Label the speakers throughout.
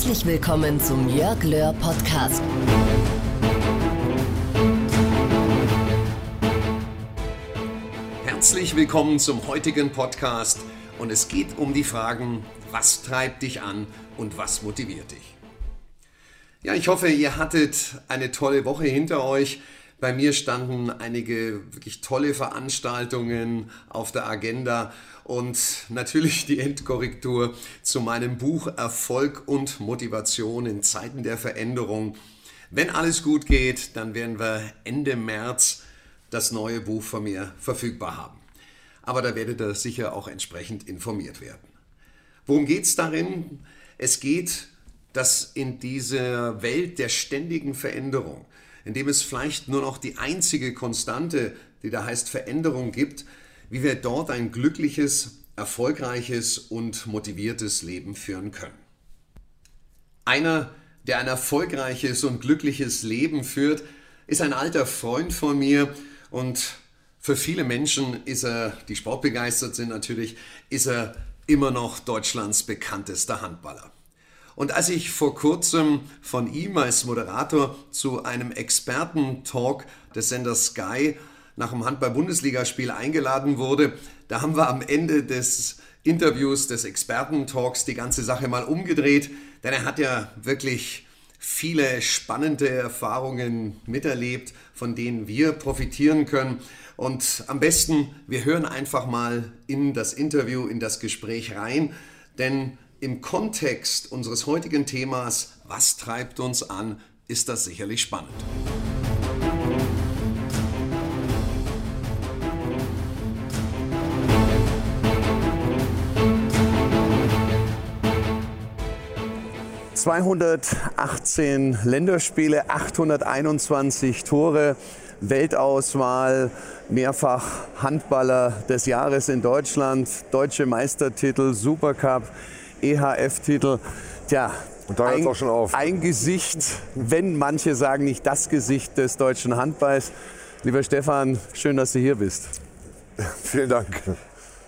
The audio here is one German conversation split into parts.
Speaker 1: Herzlich willkommen zum Jörg Löhr Podcast.
Speaker 2: Herzlich willkommen zum heutigen Podcast und es geht um die Fragen, was treibt dich an und was motiviert dich? Ja, ich hoffe, ihr hattet eine tolle Woche hinter euch. Bei mir standen einige wirklich tolle Veranstaltungen auf der Agenda und natürlich die Endkorrektur zu meinem Buch Erfolg und Motivation in Zeiten der Veränderung. Wenn alles gut geht, dann werden wir Ende März das neue Buch von mir verfügbar haben. Aber da werdet ihr sicher auch entsprechend informiert werden. Worum geht es darin? Es geht, dass in dieser Welt der ständigen Veränderung in dem es vielleicht nur noch die einzige Konstante, die da heißt Veränderung gibt, wie wir dort ein glückliches, erfolgreiches und motiviertes Leben führen können. Einer, der ein erfolgreiches und glückliches Leben führt, ist ein alter Freund von mir und für viele Menschen ist er, die sportbegeistert sind natürlich, ist er immer noch Deutschlands bekanntester Handballer. Und als ich vor kurzem von ihm als Moderator zu einem Experten-Talk des Senders Sky nach dem Handball-Bundesligaspiel eingeladen wurde, da haben wir am Ende des Interviews, des Experten-Talks die ganze Sache mal umgedreht, denn er hat ja wirklich viele spannende Erfahrungen miterlebt, von denen wir profitieren können. Und am besten, wir hören einfach mal in das Interview, in das Gespräch rein, denn im Kontext unseres heutigen Themas, was treibt uns an, ist das sicherlich spannend. ...218 Länderspiele, 821 Tore, Weltauswahl, mehrfach Handballer des Jahres in Deutschland, deutsche Meistertitel, Supercup, EHF-Titel. Tja,
Speaker 3: und da ein, auch schon auf.
Speaker 2: ein Gesicht, wenn manche sagen nicht das Gesicht des deutschen Handballs. Lieber Stefan, schön, dass du hier bist.
Speaker 3: Vielen Dank.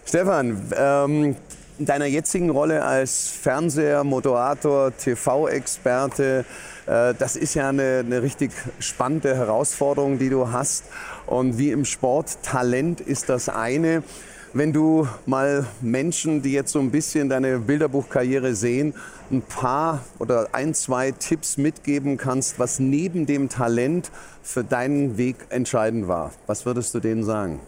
Speaker 2: Stefan, ähm, in deiner jetzigen Rolle als Fernseher, Moderator, TV-Experte, äh, das ist ja eine, eine richtig spannende Herausforderung, die du hast. Und wie im Sport, Talent ist das eine. Wenn du mal Menschen, die jetzt so ein bisschen deine Bilderbuchkarriere sehen, ein paar oder ein, zwei Tipps mitgeben kannst, was neben dem Talent für deinen Weg entscheidend war, was würdest du denen sagen?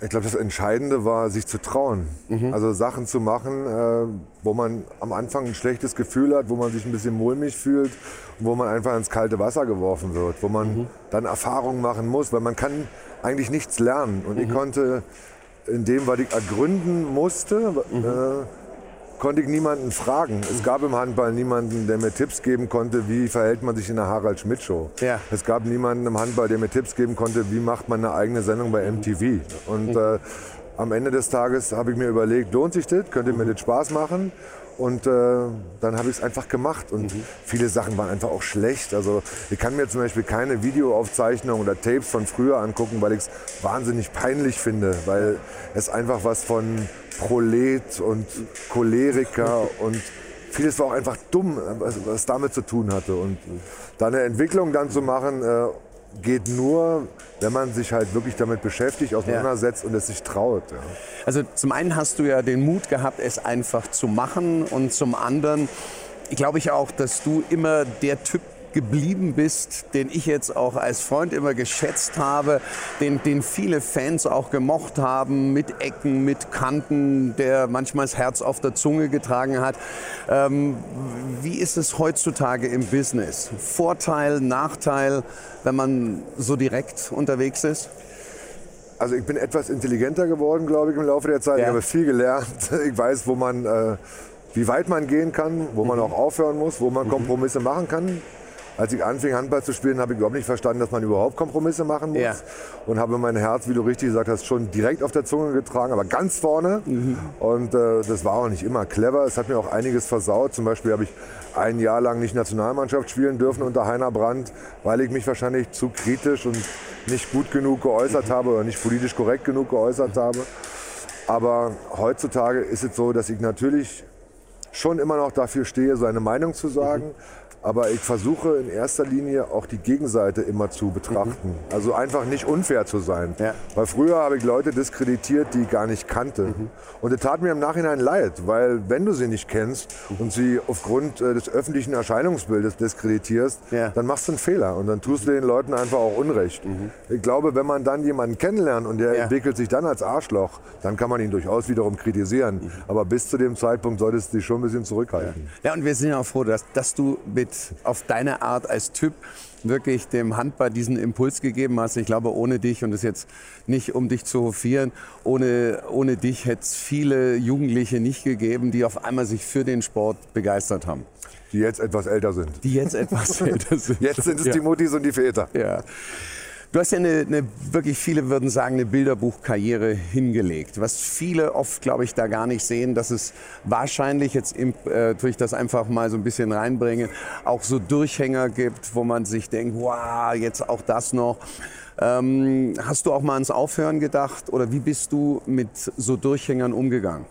Speaker 3: Ich glaube, das Entscheidende war, sich zu trauen. Mhm. Also Sachen zu machen, äh, wo man am Anfang ein schlechtes Gefühl hat, wo man sich ein bisschen mulmig fühlt, wo man einfach ins kalte Wasser geworfen wird, wo man mhm. dann Erfahrungen machen muss, weil man kann eigentlich nichts lernen. Und mhm. ich konnte in dem, was ich ergründen musste, mhm. äh, konnte ich niemanden fragen. Es gab im Handball niemanden, der mir Tipps geben konnte, wie verhält man sich in der Harald Schmidt Show. Ja. Es gab niemanden im Handball, der mir Tipps geben konnte, wie macht man eine eigene Sendung bei MTV. Und mhm. äh, am Ende des Tages habe ich mir überlegt, lohnt sich das? Könnte mir das Spaß machen? Und äh, dann habe ich es einfach gemacht. Und mhm. viele Sachen waren einfach auch schlecht. Also ich kann mir zum Beispiel keine Videoaufzeichnungen oder Tapes von früher angucken, weil ich es wahnsinnig peinlich finde. Weil es einfach was von Prolet und Choleriker und vieles war auch einfach dumm, was, was damit zu tun hatte. Und da eine Entwicklung dann zu machen, äh, geht nur, wenn man sich halt wirklich damit beschäftigt, auseinandersetzt ja. und es sich traut. Ja.
Speaker 2: Also zum einen hast du ja den Mut gehabt, es einfach zu machen und zum anderen glaube ich auch, dass du immer der Typ geblieben bist, den ich jetzt auch als Freund immer geschätzt habe, den, den viele Fans auch gemocht haben, mit Ecken, mit Kanten, der manchmal das Herz auf der Zunge getragen hat. Ähm, wie ist es heutzutage im Business? Vorteil, Nachteil, wenn man so direkt unterwegs ist?
Speaker 3: Also ich bin etwas intelligenter geworden, glaube ich, im Laufe der Zeit. Ja. Ich habe viel gelernt. Ich weiß, wo man, äh, wie weit man gehen kann, wo man mhm. auch aufhören muss, wo man mhm. Kompromisse machen kann. Als ich anfing, Handball zu spielen, habe ich überhaupt nicht verstanden, dass man überhaupt Kompromisse machen muss. Ja. Und habe mein Herz, wie du richtig gesagt hast, schon direkt auf der Zunge getragen, aber ganz vorne. Mhm. Und äh, das war auch nicht immer clever. Es hat mir auch einiges versaut. Zum Beispiel habe ich ein Jahr lang nicht Nationalmannschaft spielen dürfen unter Heiner Brandt, weil ich mich wahrscheinlich zu kritisch und nicht gut genug geäußert mhm. habe oder nicht politisch korrekt genug geäußert habe. Aber heutzutage ist es so, dass ich natürlich schon immer noch dafür stehe, seine Meinung zu sagen. Aber ich versuche in erster Linie auch die Gegenseite immer zu betrachten. Mhm. Also einfach nicht unfair zu sein. Ja. Weil früher habe ich Leute diskreditiert, die ich gar nicht kannte. Mhm. Und es tat mir im Nachhinein leid, weil wenn du sie nicht kennst und sie aufgrund äh, des öffentlichen Erscheinungsbildes diskreditierst, ja. dann machst du einen Fehler und dann tust du den Leuten einfach auch Unrecht. Mhm. Ich glaube, wenn man dann jemanden kennenlernt und der ja. entwickelt sich dann als Arschloch, dann kann man ihn durchaus wiederum kritisieren. Mhm. Aber bis zu dem Zeitpunkt solltest du dich schon ein bisschen zurückhalten.
Speaker 4: Ja, und wir sind ja auch froh, dass, dass du mit auf deine Art als Typ wirklich dem Handball diesen Impuls gegeben hast. Ich glaube, ohne dich, und das jetzt nicht um dich zu hofieren, ohne, ohne dich hätte es viele Jugendliche nicht gegeben, die auf einmal sich für den Sport begeistert haben.
Speaker 3: Die jetzt etwas älter sind.
Speaker 4: Die jetzt etwas älter sind.
Speaker 3: Jetzt sind es ja. die Muttis und die Väter.
Speaker 4: Ja. Du hast ja eine, eine, wirklich viele würden sagen, eine Bilderbuchkarriere hingelegt. Was viele oft, glaube ich, da gar nicht sehen, dass es wahrscheinlich, jetzt im, äh, tue ich das einfach mal so ein bisschen reinbringen, auch so Durchhänger gibt, wo man sich denkt, wow, jetzt auch das noch. Ähm, hast du auch mal ans Aufhören gedacht oder wie bist du mit so Durchhängern umgegangen?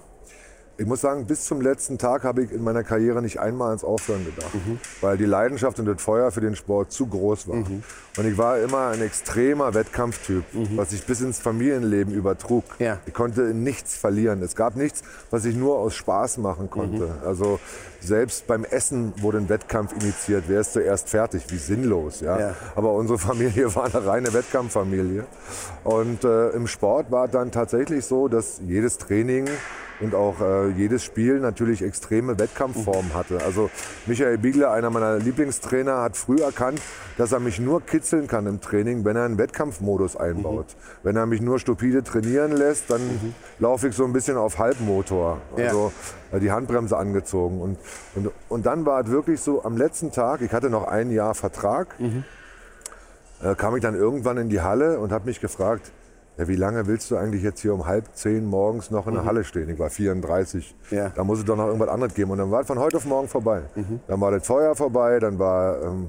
Speaker 3: Ich muss sagen, bis zum letzten Tag habe ich in meiner Karriere nicht einmal ans Aufhören gedacht, mhm. weil die Leidenschaft und das Feuer für den Sport zu groß war. Mhm. Und ich war immer ein extremer Wettkampftyp, mhm. was sich bis ins Familienleben übertrug. Ja. Ich konnte nichts verlieren. Es gab nichts, was ich nur aus Spaß machen konnte. Mhm. Also selbst beim Essen wurde ein Wettkampf initiiert. Wer ist zuerst fertig? Wie sinnlos. Ja? ja. Aber unsere Familie war eine reine Wettkampffamilie. Und äh, im Sport war dann tatsächlich so, dass jedes Training und auch äh, jedes Spiel natürlich extreme Wettkampfformen hatte. Also Michael Biegler, einer meiner Lieblingstrainer, hat früh erkannt, dass er mich nur kitzeln kann im Training, wenn er einen Wettkampfmodus einbaut. Mhm. Wenn er mich nur stupide trainieren lässt, dann mhm. laufe ich so ein bisschen auf Halbmotor. Also ja. Äh, die Handbremse angezogen. Und, und, und dann war es wirklich so, am letzten Tag, ich hatte noch ein Jahr Vertrag, mhm. äh, kam ich dann irgendwann in die Halle und habe mich gefragt, ja, wie lange willst du eigentlich jetzt hier um halb zehn morgens noch in der mhm. Halle stehen? Ich war 34. Ja. Da muss es doch noch irgendwas anderes geben. Und dann war es von heute auf morgen vorbei. Mhm. Dann war das Feuer vorbei, dann war ähm,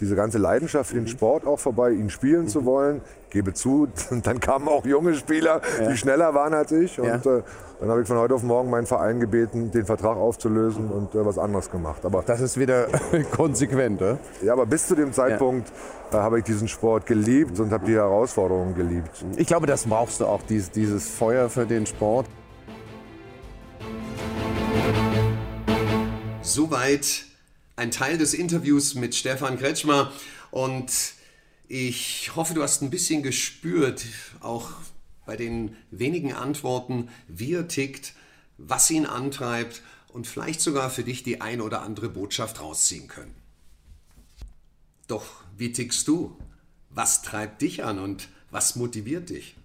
Speaker 3: diese ganze Leidenschaft für den mhm. Sport auch vorbei, ihn spielen mhm. zu wollen. Ich gebe zu, dann kamen auch junge Spieler, ja. die schneller waren als ich. Und äh, dann habe ich von heute auf morgen meinen Verein gebeten, den Vertrag aufzulösen und äh, was anderes gemacht.
Speaker 4: Aber das ist wieder konsequent, oder?
Speaker 3: Ja, aber bis zu dem Zeitpunkt. Habe ich diesen Sport geliebt und habe die Herausforderungen geliebt.
Speaker 4: Ich glaube, das brauchst du auch, dieses, dieses Feuer für den Sport.
Speaker 2: Soweit ein Teil des Interviews mit Stefan Kretschmer und ich hoffe, du hast ein bisschen gespürt, auch bei den wenigen Antworten, wie er tickt, was ihn antreibt und vielleicht sogar für dich die ein oder andere Botschaft rausziehen können. Doch wie tickst du? Was treibt dich an und was motiviert dich?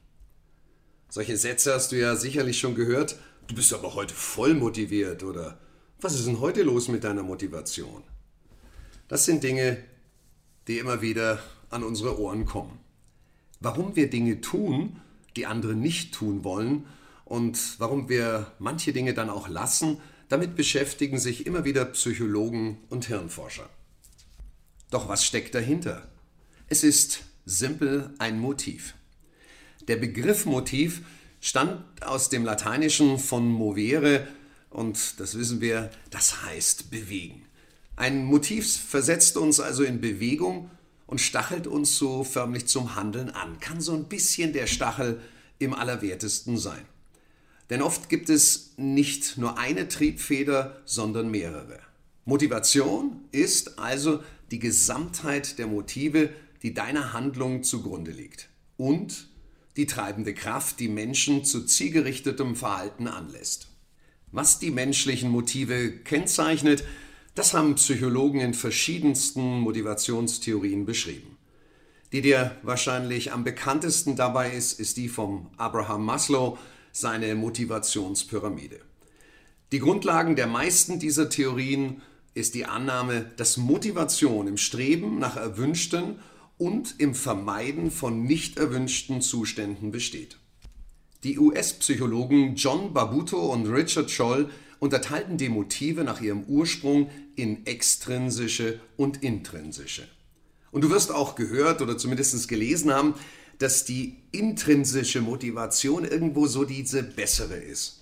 Speaker 2: Solche Sätze hast du ja sicherlich schon gehört. Du bist aber heute voll motiviert oder was ist denn heute los mit deiner Motivation? Das sind Dinge, die immer wieder an unsere Ohren kommen. Warum wir Dinge tun, die andere nicht tun wollen und warum wir manche Dinge dann auch lassen, damit beschäftigen sich immer wieder Psychologen und Hirnforscher. Doch was steckt dahinter? Es ist simpel ein Motiv. Der Begriff Motiv stammt aus dem Lateinischen von movere und das wissen wir, das heißt bewegen. Ein Motiv versetzt uns also in Bewegung und stachelt uns so förmlich zum Handeln an. Kann so ein bisschen der Stachel im Allerwertesten sein. Denn oft gibt es nicht nur eine Triebfeder, sondern mehrere. Motivation ist also die Gesamtheit der Motive, die deiner Handlung zugrunde liegt. Und die treibende Kraft, die Menschen zu zielgerichtetem Verhalten anlässt. Was die menschlichen Motive kennzeichnet, das haben Psychologen in verschiedensten Motivationstheorien beschrieben. Die dir wahrscheinlich am bekanntesten dabei ist, ist die vom Abraham Maslow, seine Motivationspyramide. Die Grundlagen der meisten dieser Theorien ist die Annahme, dass Motivation im Streben nach erwünschten und im Vermeiden von nicht erwünschten Zuständen besteht. Die US-Psychologen John Babuto und Richard Scholl unterteilten die Motive nach ihrem Ursprung in extrinsische und intrinsische. Und du wirst auch gehört oder zumindest gelesen haben, dass die intrinsische Motivation irgendwo so diese bessere ist,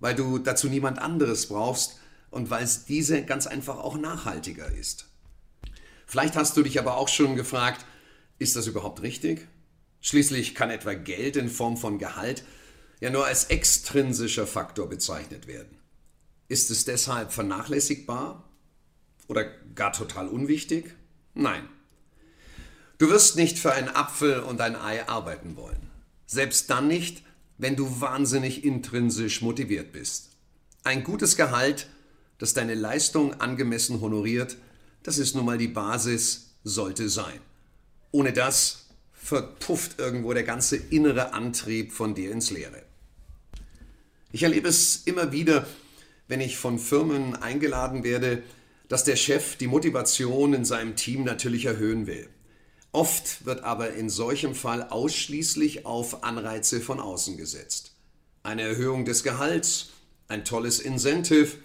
Speaker 2: weil du dazu niemand anderes brauchst, und weil diese ganz einfach auch nachhaltiger ist. Vielleicht hast du dich aber auch schon gefragt, ist das überhaupt richtig? Schließlich kann etwa Geld in Form von Gehalt ja nur als extrinsischer Faktor bezeichnet werden. Ist es deshalb vernachlässigbar oder gar total unwichtig? Nein. Du wirst nicht für einen Apfel und ein Ei arbeiten wollen. Selbst dann nicht, wenn du wahnsinnig intrinsisch motiviert bist. Ein gutes Gehalt, das deine Leistung angemessen honoriert, das ist nun mal die Basis, sollte sein. Ohne das verpufft irgendwo der ganze innere Antrieb von dir ins Leere. Ich erlebe es immer wieder, wenn ich von Firmen eingeladen werde, dass der Chef die Motivation in seinem Team natürlich erhöhen will. Oft wird aber in solchem Fall ausschließlich auf Anreize von außen gesetzt. Eine Erhöhung des Gehalts, ein tolles Incentive,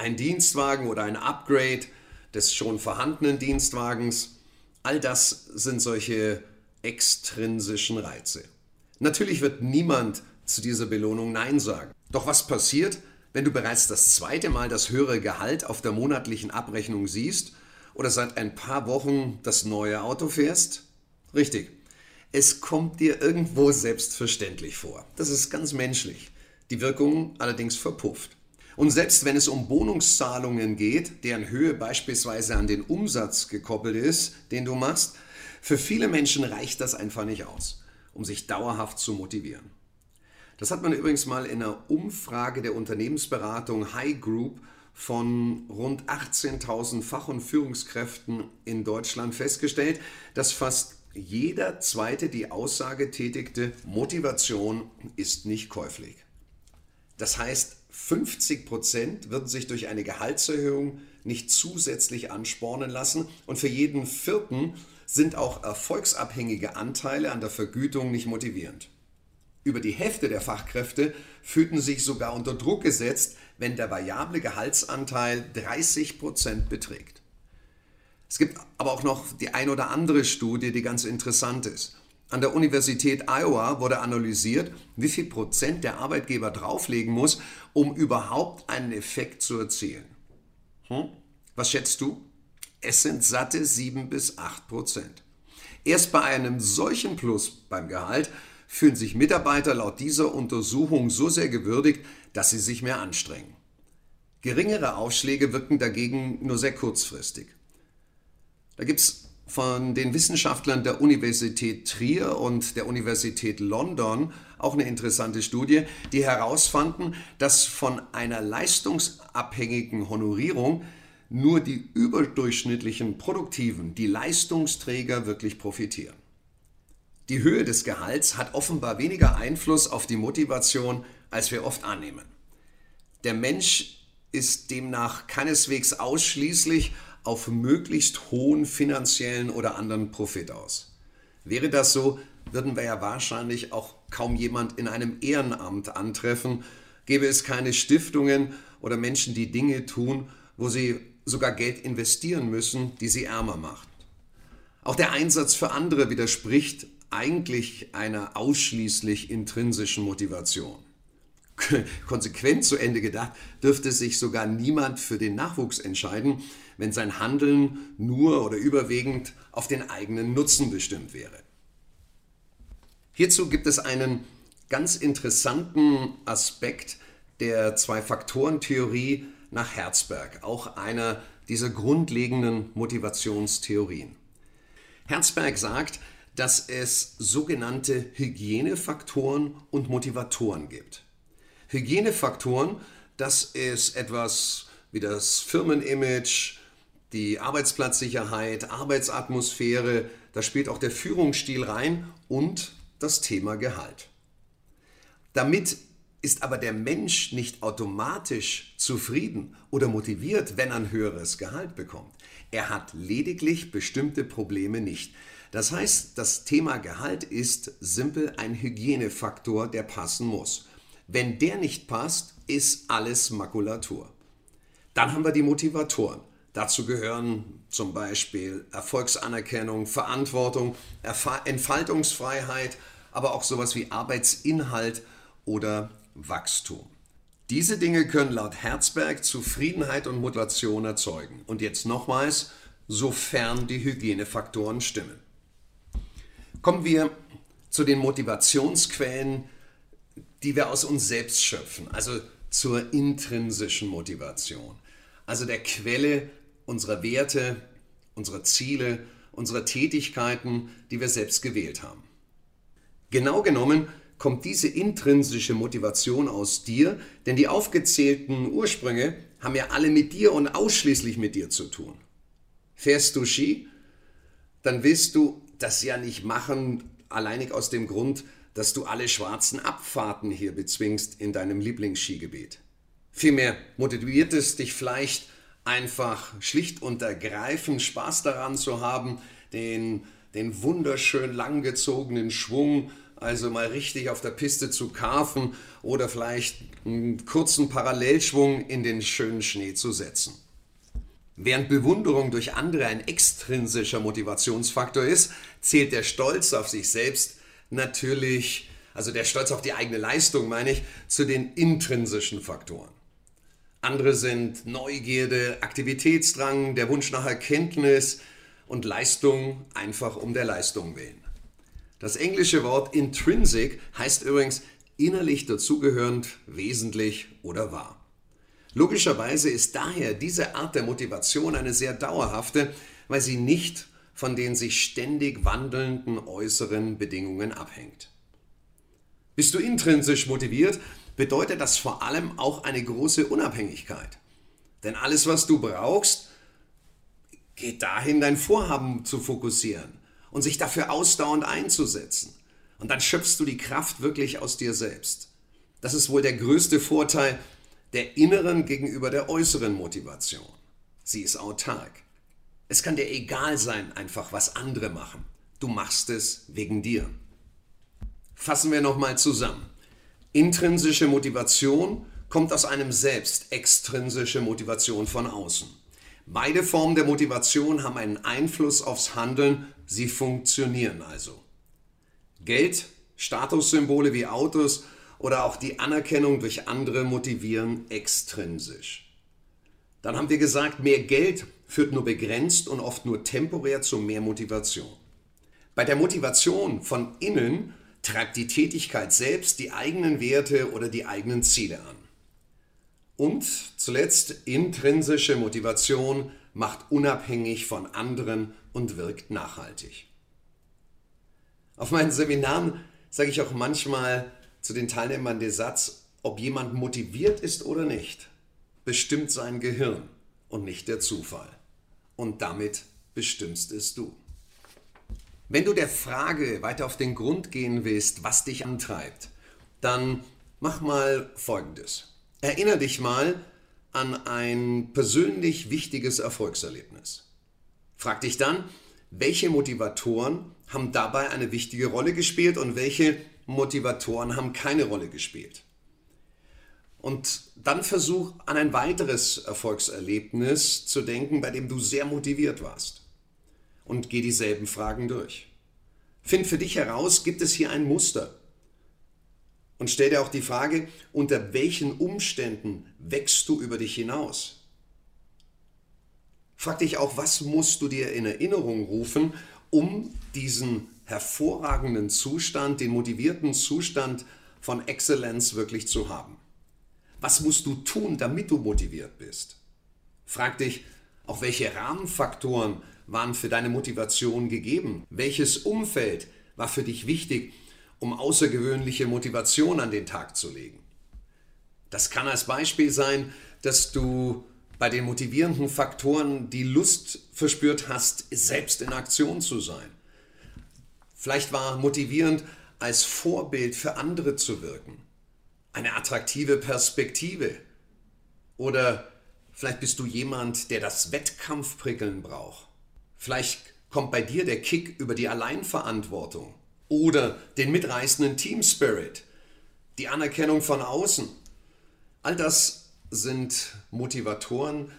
Speaker 2: ein Dienstwagen oder ein Upgrade des schon vorhandenen Dienstwagens, all das sind solche extrinsischen Reize. Natürlich wird niemand zu dieser Belohnung Nein sagen. Doch was passiert, wenn du bereits das zweite Mal das höhere Gehalt auf der monatlichen Abrechnung siehst oder seit ein paar Wochen das neue Auto fährst? Richtig. Es kommt dir irgendwo selbstverständlich vor. Das ist ganz menschlich. Die Wirkung allerdings verpufft. Und selbst wenn es um Bonuszahlungen geht, deren Höhe beispielsweise an den Umsatz gekoppelt ist, den du machst, für viele Menschen reicht das einfach nicht aus, um sich dauerhaft zu motivieren. Das hat man übrigens mal in einer Umfrage der Unternehmensberatung High Group von rund 18.000 Fach- und Führungskräften in Deutschland festgestellt, dass fast jeder zweite die Aussage tätigte, Motivation ist nicht käuflich. Das heißt, 50 Prozent würden sich durch eine Gehaltserhöhung nicht zusätzlich anspornen lassen und für jeden vierten sind auch erfolgsabhängige Anteile an der Vergütung nicht motivierend. Über die Hälfte der Fachkräfte fühlten sich sogar unter Druck gesetzt, wenn der variable Gehaltsanteil 30 Prozent beträgt. Es gibt aber auch noch die ein oder andere Studie, die ganz interessant ist. An der Universität Iowa wurde analysiert, wie viel Prozent der Arbeitgeber drauflegen muss, um überhaupt einen Effekt zu erzielen. Hm? Was schätzt du? Es sind satte 7 bis 8 Prozent. Erst bei einem solchen Plus beim Gehalt fühlen sich Mitarbeiter laut dieser Untersuchung so sehr gewürdigt, dass sie sich mehr anstrengen. Geringere Aufschläge wirken dagegen nur sehr kurzfristig. Da gibt es von den Wissenschaftlern der Universität Trier und der Universität London auch eine interessante Studie, die herausfanden, dass von einer leistungsabhängigen Honorierung nur die überdurchschnittlichen Produktiven, die Leistungsträger wirklich profitieren. Die Höhe des Gehalts hat offenbar weniger Einfluss auf die Motivation, als wir oft annehmen. Der Mensch ist demnach keineswegs ausschließlich auf möglichst hohen finanziellen oder anderen Profit aus. Wäre das so, würden wir ja wahrscheinlich auch kaum jemand in einem Ehrenamt antreffen, gäbe es keine Stiftungen oder Menschen, die Dinge tun, wo sie sogar Geld investieren müssen, die sie ärmer macht. Auch der Einsatz für andere widerspricht eigentlich einer ausschließlich intrinsischen Motivation. Konsequent zu Ende gedacht, dürfte sich sogar niemand für den Nachwuchs entscheiden, wenn sein Handeln nur oder überwiegend auf den eigenen Nutzen bestimmt wäre. Hierzu gibt es einen ganz interessanten Aspekt der Zwei-Faktoren-Theorie nach Herzberg, auch einer dieser grundlegenden Motivationstheorien. Herzberg sagt, dass es sogenannte Hygienefaktoren und Motivatoren gibt. Hygienefaktoren, das ist etwas wie das Firmenimage, die Arbeitsplatzsicherheit, Arbeitsatmosphäre, da spielt auch der Führungsstil rein und das Thema Gehalt. Damit ist aber der Mensch nicht automatisch zufrieden oder motiviert, wenn er ein höheres Gehalt bekommt. Er hat lediglich bestimmte Probleme nicht. Das heißt, das Thema Gehalt ist simpel ein Hygienefaktor, der passen muss. Wenn der nicht passt, ist alles Makulatur. Dann haben wir die Motivatoren. Dazu gehören zum Beispiel Erfolgsanerkennung, Verantwortung, Entfaltungsfreiheit, aber auch sowas wie Arbeitsinhalt oder Wachstum. Diese Dinge können laut Herzberg Zufriedenheit und Motivation erzeugen. Und jetzt nochmals, sofern die Hygienefaktoren stimmen. Kommen wir zu den Motivationsquellen, die wir aus uns selbst schöpfen, also zur intrinsischen Motivation, also der Quelle unserer Werte, unserer Ziele, unserer Tätigkeiten, die wir selbst gewählt haben. Genau genommen kommt diese intrinsische Motivation aus dir, denn die aufgezählten Ursprünge haben ja alle mit dir und ausschließlich mit dir zu tun. Fährst du Ski, dann willst du das ja nicht machen, alleinig aus dem Grund, dass du alle schwarzen Abfahrten hier bezwingst in deinem Lieblingsskigebiet. Vielmehr motiviert es dich vielleicht einfach schlicht und ergreifend Spaß daran zu haben, den, den wunderschön langgezogenen Schwung also mal richtig auf der Piste zu karfen oder vielleicht einen kurzen Parallelschwung in den schönen Schnee zu setzen. Während Bewunderung durch andere ein extrinsischer Motivationsfaktor ist, zählt der Stolz auf sich selbst natürlich, also der Stolz auf die eigene Leistung meine ich, zu den intrinsischen Faktoren. Andere sind Neugierde, Aktivitätsdrang, der Wunsch nach Erkenntnis und Leistung einfach um der Leistung willen. Das englische Wort intrinsic heißt übrigens innerlich dazugehörend, wesentlich oder wahr. Logischerweise ist daher diese Art der Motivation eine sehr dauerhafte, weil sie nicht von den sich ständig wandelnden äußeren Bedingungen abhängt. Bist du intrinsisch motiviert, bedeutet das vor allem auch eine große Unabhängigkeit. Denn alles, was du brauchst, geht dahin, dein Vorhaben zu fokussieren und sich dafür ausdauernd einzusetzen. Und dann schöpfst du die Kraft wirklich aus dir selbst. Das ist wohl der größte Vorteil der inneren gegenüber der äußeren Motivation. Sie ist autark. Es kann dir egal sein, einfach was andere machen. Du machst es wegen dir. Fassen wir nochmal zusammen. Intrinsische Motivation kommt aus einem selbst, extrinsische Motivation von außen. Beide Formen der Motivation haben einen Einfluss aufs Handeln, sie funktionieren also. Geld, Statussymbole wie Autos oder auch die Anerkennung durch andere motivieren extrinsisch. Dann haben wir gesagt, mehr Geld führt nur begrenzt und oft nur temporär zu mehr Motivation. Bei der Motivation von innen treibt die Tätigkeit selbst die eigenen Werte oder die eigenen Ziele an. Und zuletzt intrinsische Motivation macht unabhängig von anderen und wirkt nachhaltig. Auf meinen Seminaren sage ich auch manchmal zu den Teilnehmern den Satz, ob jemand motiviert ist oder nicht, bestimmt sein Gehirn und nicht der Zufall. Und damit bestimmst es du. Wenn du der Frage weiter auf den Grund gehen willst, was dich antreibt, dann mach mal Folgendes. Erinner dich mal an ein persönlich wichtiges Erfolgserlebnis. Frag dich dann, welche Motivatoren haben dabei eine wichtige Rolle gespielt und welche Motivatoren haben keine Rolle gespielt. Und dann versuch an ein weiteres Erfolgserlebnis zu denken, bei dem du sehr motiviert warst. Und geh dieselben Fragen durch. Find für dich heraus, gibt es hier ein Muster? Und stell dir auch die Frage, unter welchen Umständen wächst du über dich hinaus? Frag dich auch, was musst du dir in Erinnerung rufen, um diesen hervorragenden Zustand, den motivierten Zustand von Exzellenz wirklich zu haben? Was musst du tun, damit du motiviert bist? Frag dich, auch welche Rahmenfaktoren waren für deine Motivation gegeben? Welches Umfeld war für dich wichtig, um außergewöhnliche Motivation an den Tag zu legen. Das kann als Beispiel sein, dass du bei den motivierenden Faktoren die Lust verspürt hast, selbst in Aktion zu sein. Vielleicht war motivierend, als Vorbild für andere zu wirken. Eine attraktive Perspektive. Oder vielleicht bist du jemand, der das Wettkampfprickeln braucht. Vielleicht kommt bei dir der Kick über die Alleinverantwortung oder den mitreißenden Team Spirit, die Anerkennung von außen. All das sind Motivatoren,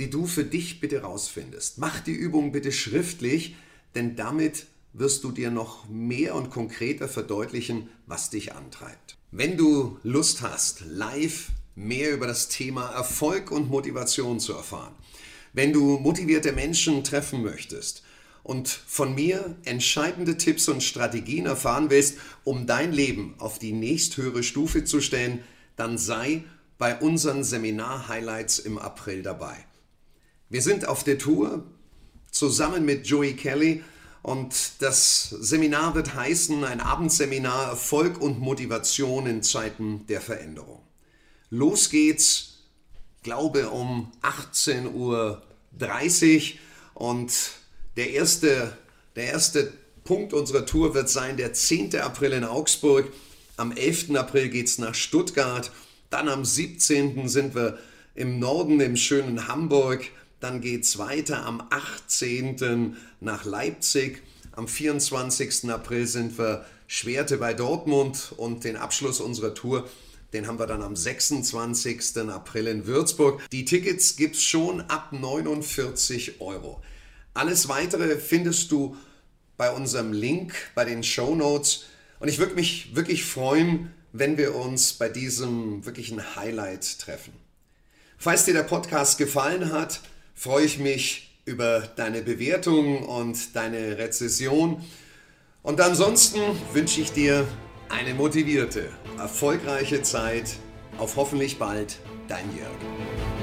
Speaker 2: die du für dich bitte rausfindest. Mach die Übung bitte schriftlich, denn damit wirst du dir noch mehr und konkreter verdeutlichen, was dich antreibt. Wenn du Lust hast, live mehr über das Thema Erfolg und Motivation zu erfahren. Wenn du motivierte Menschen treffen möchtest und von mir entscheidende Tipps und Strategien erfahren willst, um dein Leben auf die nächsthöhere Stufe zu stellen, dann sei bei unseren Seminar-Highlights im April dabei. Wir sind auf der Tour zusammen mit Joey Kelly und das Seminar wird heißen ein Abendseminar Erfolg und Motivation in Zeiten der Veränderung. Los geht's, glaube um 18.30 Uhr und der erste, der erste Punkt unserer Tour wird sein der 10. April in Augsburg. Am 11. April geht es nach Stuttgart. Dann am 17. sind wir im Norden im schönen Hamburg. Dann geht es weiter am 18. nach Leipzig. Am 24. April sind wir Schwerte bei Dortmund und den Abschluss unserer Tour, den haben wir dann am 26. April in Würzburg. Die Tickets gibt es schon ab 49 Euro. Alles weitere findest du bei unserem Link bei den Show Notes. Und ich würde mich wirklich freuen, wenn wir uns bei diesem wirklichen Highlight treffen. Falls dir der Podcast gefallen hat, freue ich mich über deine Bewertung und deine Rezession. Und ansonsten wünsche ich dir eine motivierte, erfolgreiche Zeit. Auf hoffentlich bald, dein Jörg.